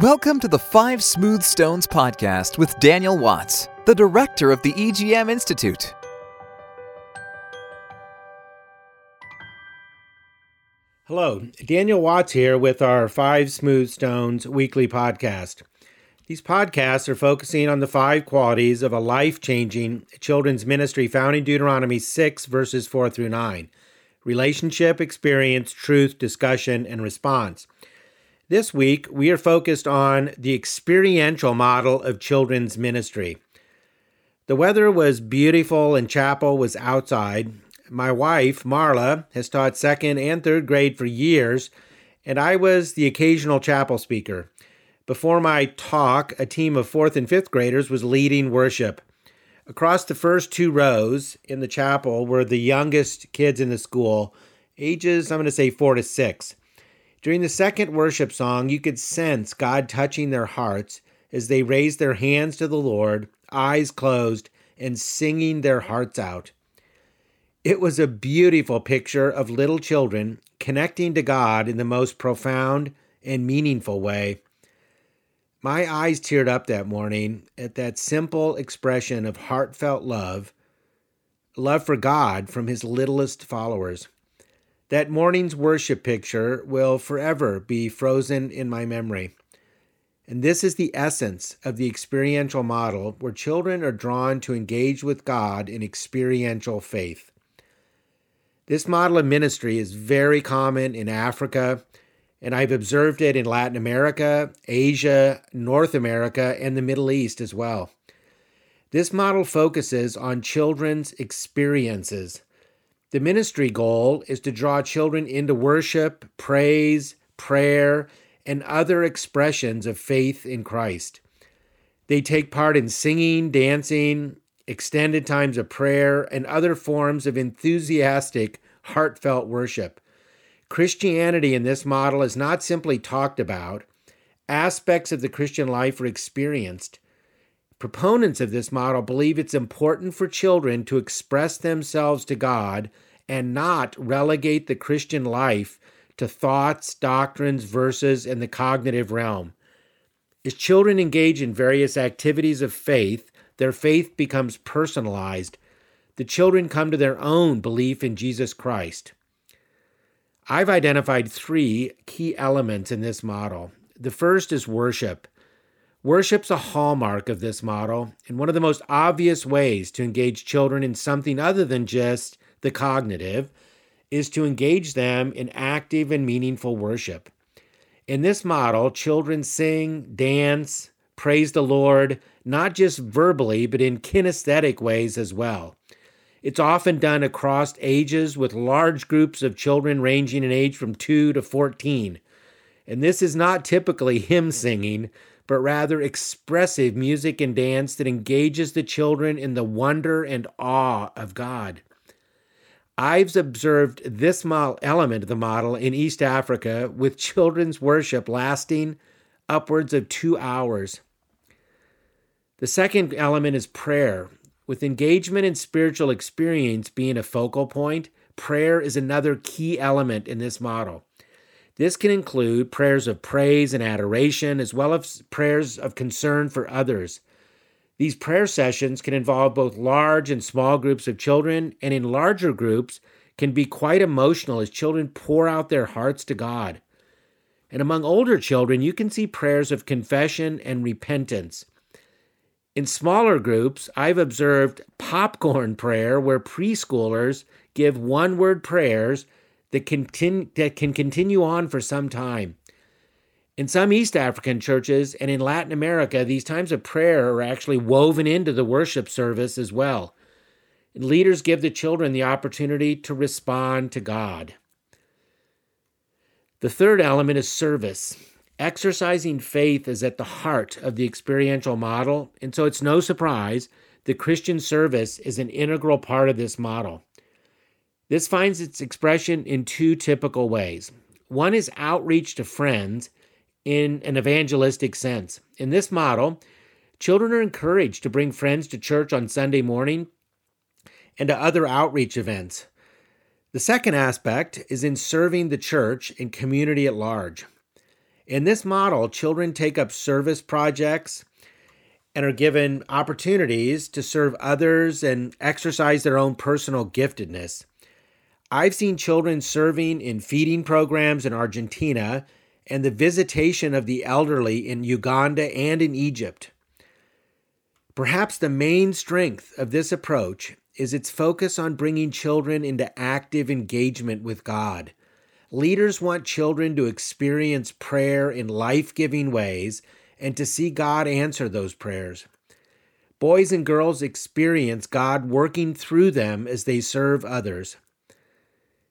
Welcome to the Five Smooth Stones podcast with Daniel Watts, the director of the EGM Institute. Hello, Daniel Watts here with our Five Smooth Stones weekly podcast. These podcasts are focusing on the five qualities of a life changing children's ministry found in Deuteronomy 6, verses 4 through 9 relationship, experience, truth, discussion, and response. This week, we are focused on the experiential model of children's ministry. The weather was beautiful and chapel was outside. My wife, Marla, has taught second and third grade for years, and I was the occasional chapel speaker. Before my talk, a team of fourth and fifth graders was leading worship. Across the first two rows in the chapel were the youngest kids in the school, ages, I'm going to say four to six. During the second worship song, you could sense God touching their hearts as they raised their hands to the Lord, eyes closed, and singing their hearts out. It was a beautiful picture of little children connecting to God in the most profound and meaningful way. My eyes teared up that morning at that simple expression of heartfelt love, love for God from his littlest followers. That morning's worship picture will forever be frozen in my memory. And this is the essence of the experiential model where children are drawn to engage with God in experiential faith. This model of ministry is very common in Africa, and I've observed it in Latin America, Asia, North America, and the Middle East as well. This model focuses on children's experiences the ministry goal is to draw children into worship, praise, prayer, and other expressions of faith in Christ. They take part in singing, dancing, extended times of prayer, and other forms of enthusiastic, heartfelt worship. Christianity in this model is not simply talked about, aspects of the Christian life are experienced. Proponents of this model believe it's important for children to express themselves to God and not relegate the Christian life to thoughts, doctrines, verses, and the cognitive realm. As children engage in various activities of faith, their faith becomes personalized. The children come to their own belief in Jesus Christ. I've identified three key elements in this model. The first is worship. Worship's a hallmark of this model, and one of the most obvious ways to engage children in something other than just the cognitive is to engage them in active and meaningful worship. In this model, children sing, dance, praise the Lord, not just verbally, but in kinesthetic ways as well. It's often done across ages with large groups of children ranging in age from 2 to 14. And this is not typically hymn singing, but rather expressive music and dance that engages the children in the wonder and awe of God. I've observed this model, element of the model in East Africa with children's worship lasting upwards of two hours. The second element is prayer. With engagement and spiritual experience being a focal point, prayer is another key element in this model. This can include prayers of praise and adoration, as well as prayers of concern for others. These prayer sessions can involve both large and small groups of children, and in larger groups, can be quite emotional as children pour out their hearts to God. And among older children, you can see prayers of confession and repentance. In smaller groups, I've observed popcorn prayer where preschoolers give one word prayers that, can continue on for some time. In some East African churches and in Latin America, these times of prayer are actually woven into the worship service as well. Leaders give the children the opportunity to respond to God. The third element is service. Exercising faith is at the heart of the experiential model, and so it's no surprise that Christian service is an integral part of this model. This finds its expression in two typical ways. One is outreach to friends in an evangelistic sense. In this model, children are encouraged to bring friends to church on Sunday morning and to other outreach events. The second aspect is in serving the church and community at large. In this model, children take up service projects and are given opportunities to serve others and exercise their own personal giftedness. I've seen children serving in feeding programs in Argentina and the visitation of the elderly in Uganda and in Egypt. Perhaps the main strength of this approach is its focus on bringing children into active engagement with God. Leaders want children to experience prayer in life giving ways and to see God answer those prayers. Boys and girls experience God working through them as they serve others.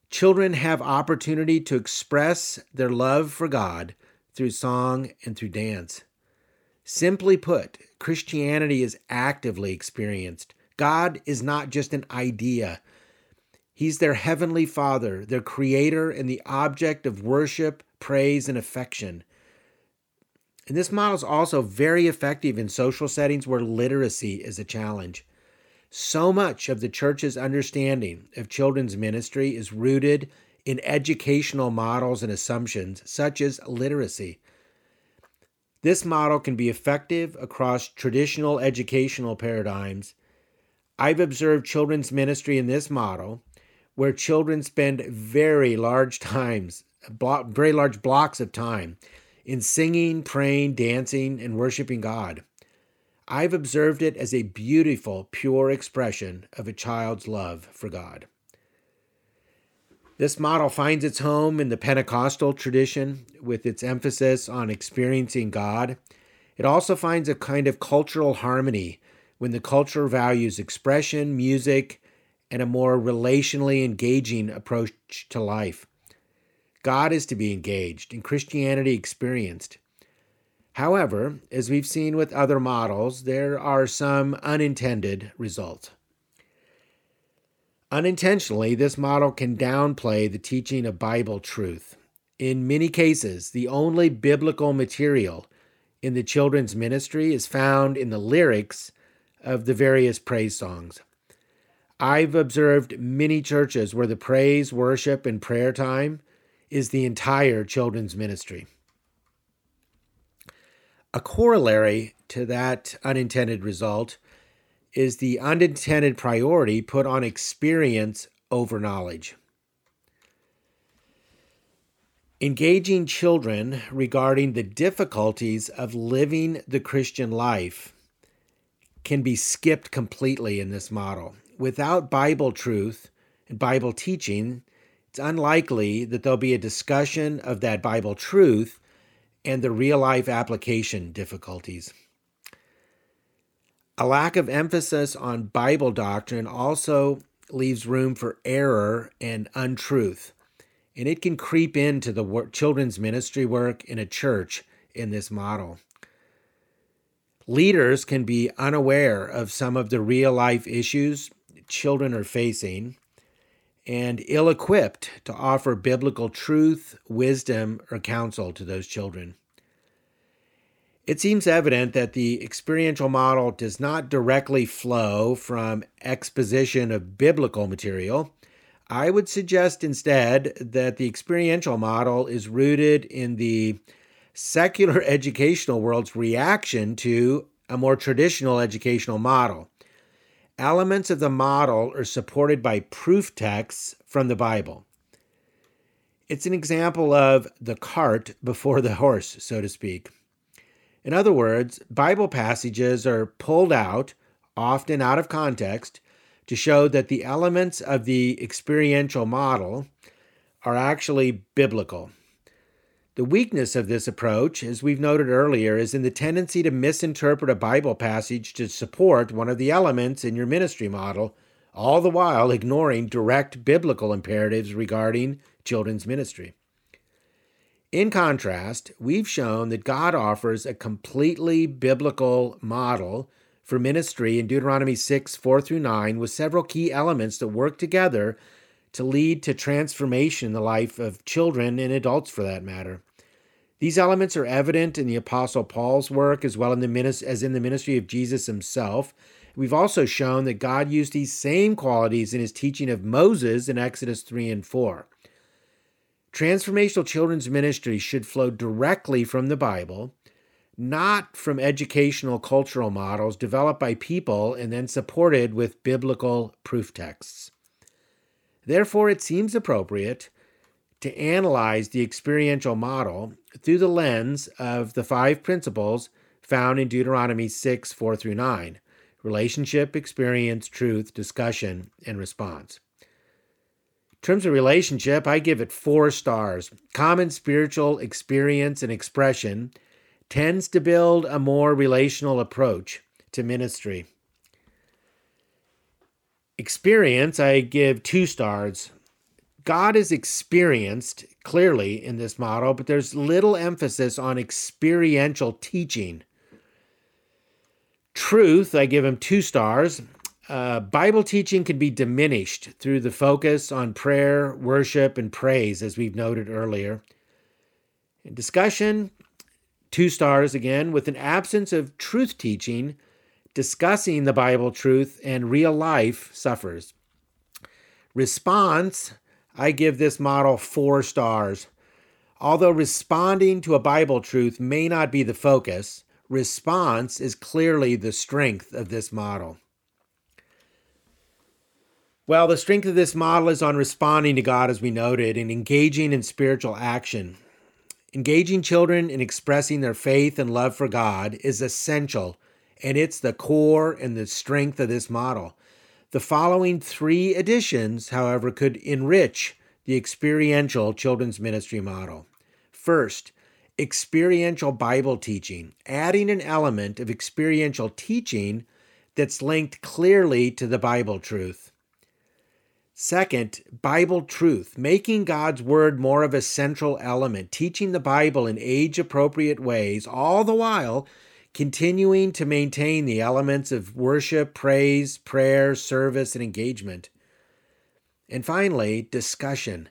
Children have opportunity to express their love for God through song and through dance. Simply put, Christianity is actively experienced. God is not just an idea. He's their heavenly Father, their creator, and the object of worship, praise, and affection. And this model is also very effective in social settings where literacy is a challenge. So much of the church's understanding of children's ministry is rooted in educational models and assumptions, such as literacy. This model can be effective across traditional educational paradigms. I've observed children's ministry in this model where children spend very large times, very large blocks of time in singing, praying, dancing, and worshiping God. I've observed it as a beautiful, pure expression of a child's love for God. This model finds its home in the Pentecostal tradition with its emphasis on experiencing God. It also finds a kind of cultural harmony when the culture values expression, music, and a more relationally engaging approach to life. God is to be engaged and Christianity experienced. However, as we've seen with other models, there are some unintended results. Unintentionally, this model can downplay the teaching of Bible truth. In many cases, the only biblical material in the children's ministry is found in the lyrics of the various praise songs. I've observed many churches where the praise, worship, and prayer time is the entire children's ministry. A corollary to that unintended result is the unintended priority put on experience over knowledge. Engaging children regarding the difficulties of living the Christian life can be skipped completely in this model. Without Bible truth and Bible teaching, it's unlikely that there'll be a discussion of that Bible truth and the real life application difficulties. A lack of emphasis on Bible doctrine also leaves room for error and untruth, and it can creep into the work, children's ministry work in a church in this model. Leaders can be unaware of some of the real life issues children are facing and ill equipped to offer biblical truth, wisdom, or counsel to those children. It seems evident that the experiential model does not directly flow from exposition of biblical material. I would suggest instead that the experiential model is rooted in the secular educational world's reaction to a more traditional educational model. Elements of the model are supported by proof texts from the Bible. It's an example of the cart before the horse, so to speak. In other words, Bible passages are pulled out, often out of context, to show that the elements of the experiential model are actually biblical. The weakness of this approach, as we've noted earlier, is in the tendency to misinterpret a Bible passage to support one of the elements in your ministry model, all the while ignoring direct biblical imperatives regarding children's ministry. In contrast, we've shown that God offers a completely biblical model for ministry in Deuteronomy 6 4 through 9, with several key elements that work together to lead to transformation in the life of children and adults for that matter. These elements are evident in the Apostle Paul's work as well in the as in the ministry of Jesus himself. We've also shown that God used these same qualities in his teaching of Moses in Exodus 3 and 4. Transformational children's ministry should flow directly from the Bible, not from educational cultural models developed by people and then supported with biblical proof texts. Therefore, it seems appropriate to analyze the experiential model through the lens of the five principles found in Deuteronomy 6 4 through 9 relationship, experience, truth, discussion, and response. In terms of relationship, I give it four stars. Common spiritual experience and expression tends to build a more relational approach to ministry. Experience, I give two stars. God is experienced clearly in this model, but there's little emphasis on experiential teaching. Truth, I give him two stars. Uh, Bible teaching can be diminished through the focus on prayer, worship, and praise, as we've noted earlier. In discussion, two stars again, with an absence of truth teaching, discussing the Bible truth and real life suffers. Response, I give this model four stars. Although responding to a Bible truth may not be the focus, response is clearly the strength of this model. Well, the strength of this model is on responding to God, as we noted, and engaging in spiritual action. Engaging children in expressing their faith and love for God is essential, and it's the core and the strength of this model. The following three additions, however, could enrich the experiential children's ministry model. First, experiential Bible teaching, adding an element of experiential teaching that's linked clearly to the Bible truth. Second, Bible truth, making God's Word more of a central element, teaching the Bible in age appropriate ways, all the while continuing to maintain the elements of worship, praise, prayer, service, and engagement. And finally, discussion.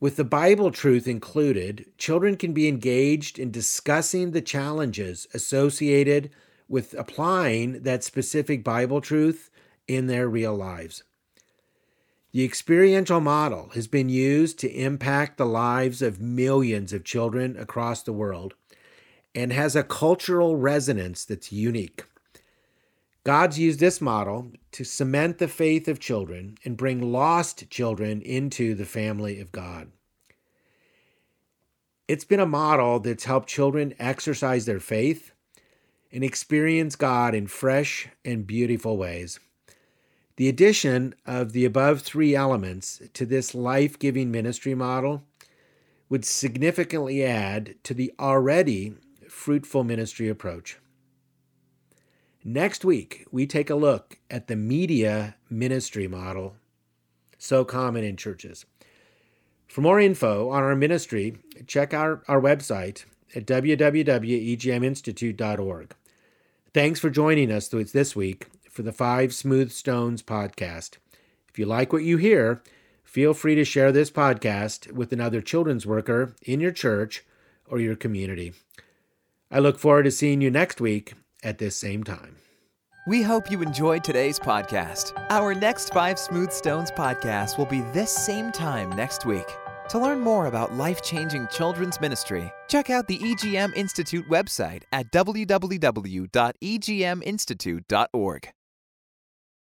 With the Bible truth included, children can be engaged in discussing the challenges associated with applying that specific Bible truth in their real lives. The experiential model has been used to impact the lives of millions of children across the world and has a cultural resonance that's unique. God's used this model to cement the faith of children and bring lost children into the family of God. It's been a model that's helped children exercise their faith and experience God in fresh and beautiful ways. The addition of the above three elements to this life giving ministry model would significantly add to the already fruitful ministry approach. Next week, we take a look at the media ministry model, so common in churches. For more info on our ministry, check out our website at www.egminstitute.org. Thanks for joining us this week for the Five Smooth Stones podcast. If you like what you hear, feel free to share this podcast with another children's worker in your church or your community. I look forward to seeing you next week at this same time. We hope you enjoyed today's podcast. Our next Five Smooth Stones podcast will be this same time next week. To learn more about life changing children's ministry, check out the EGM Institute website at www.egminstitute.org.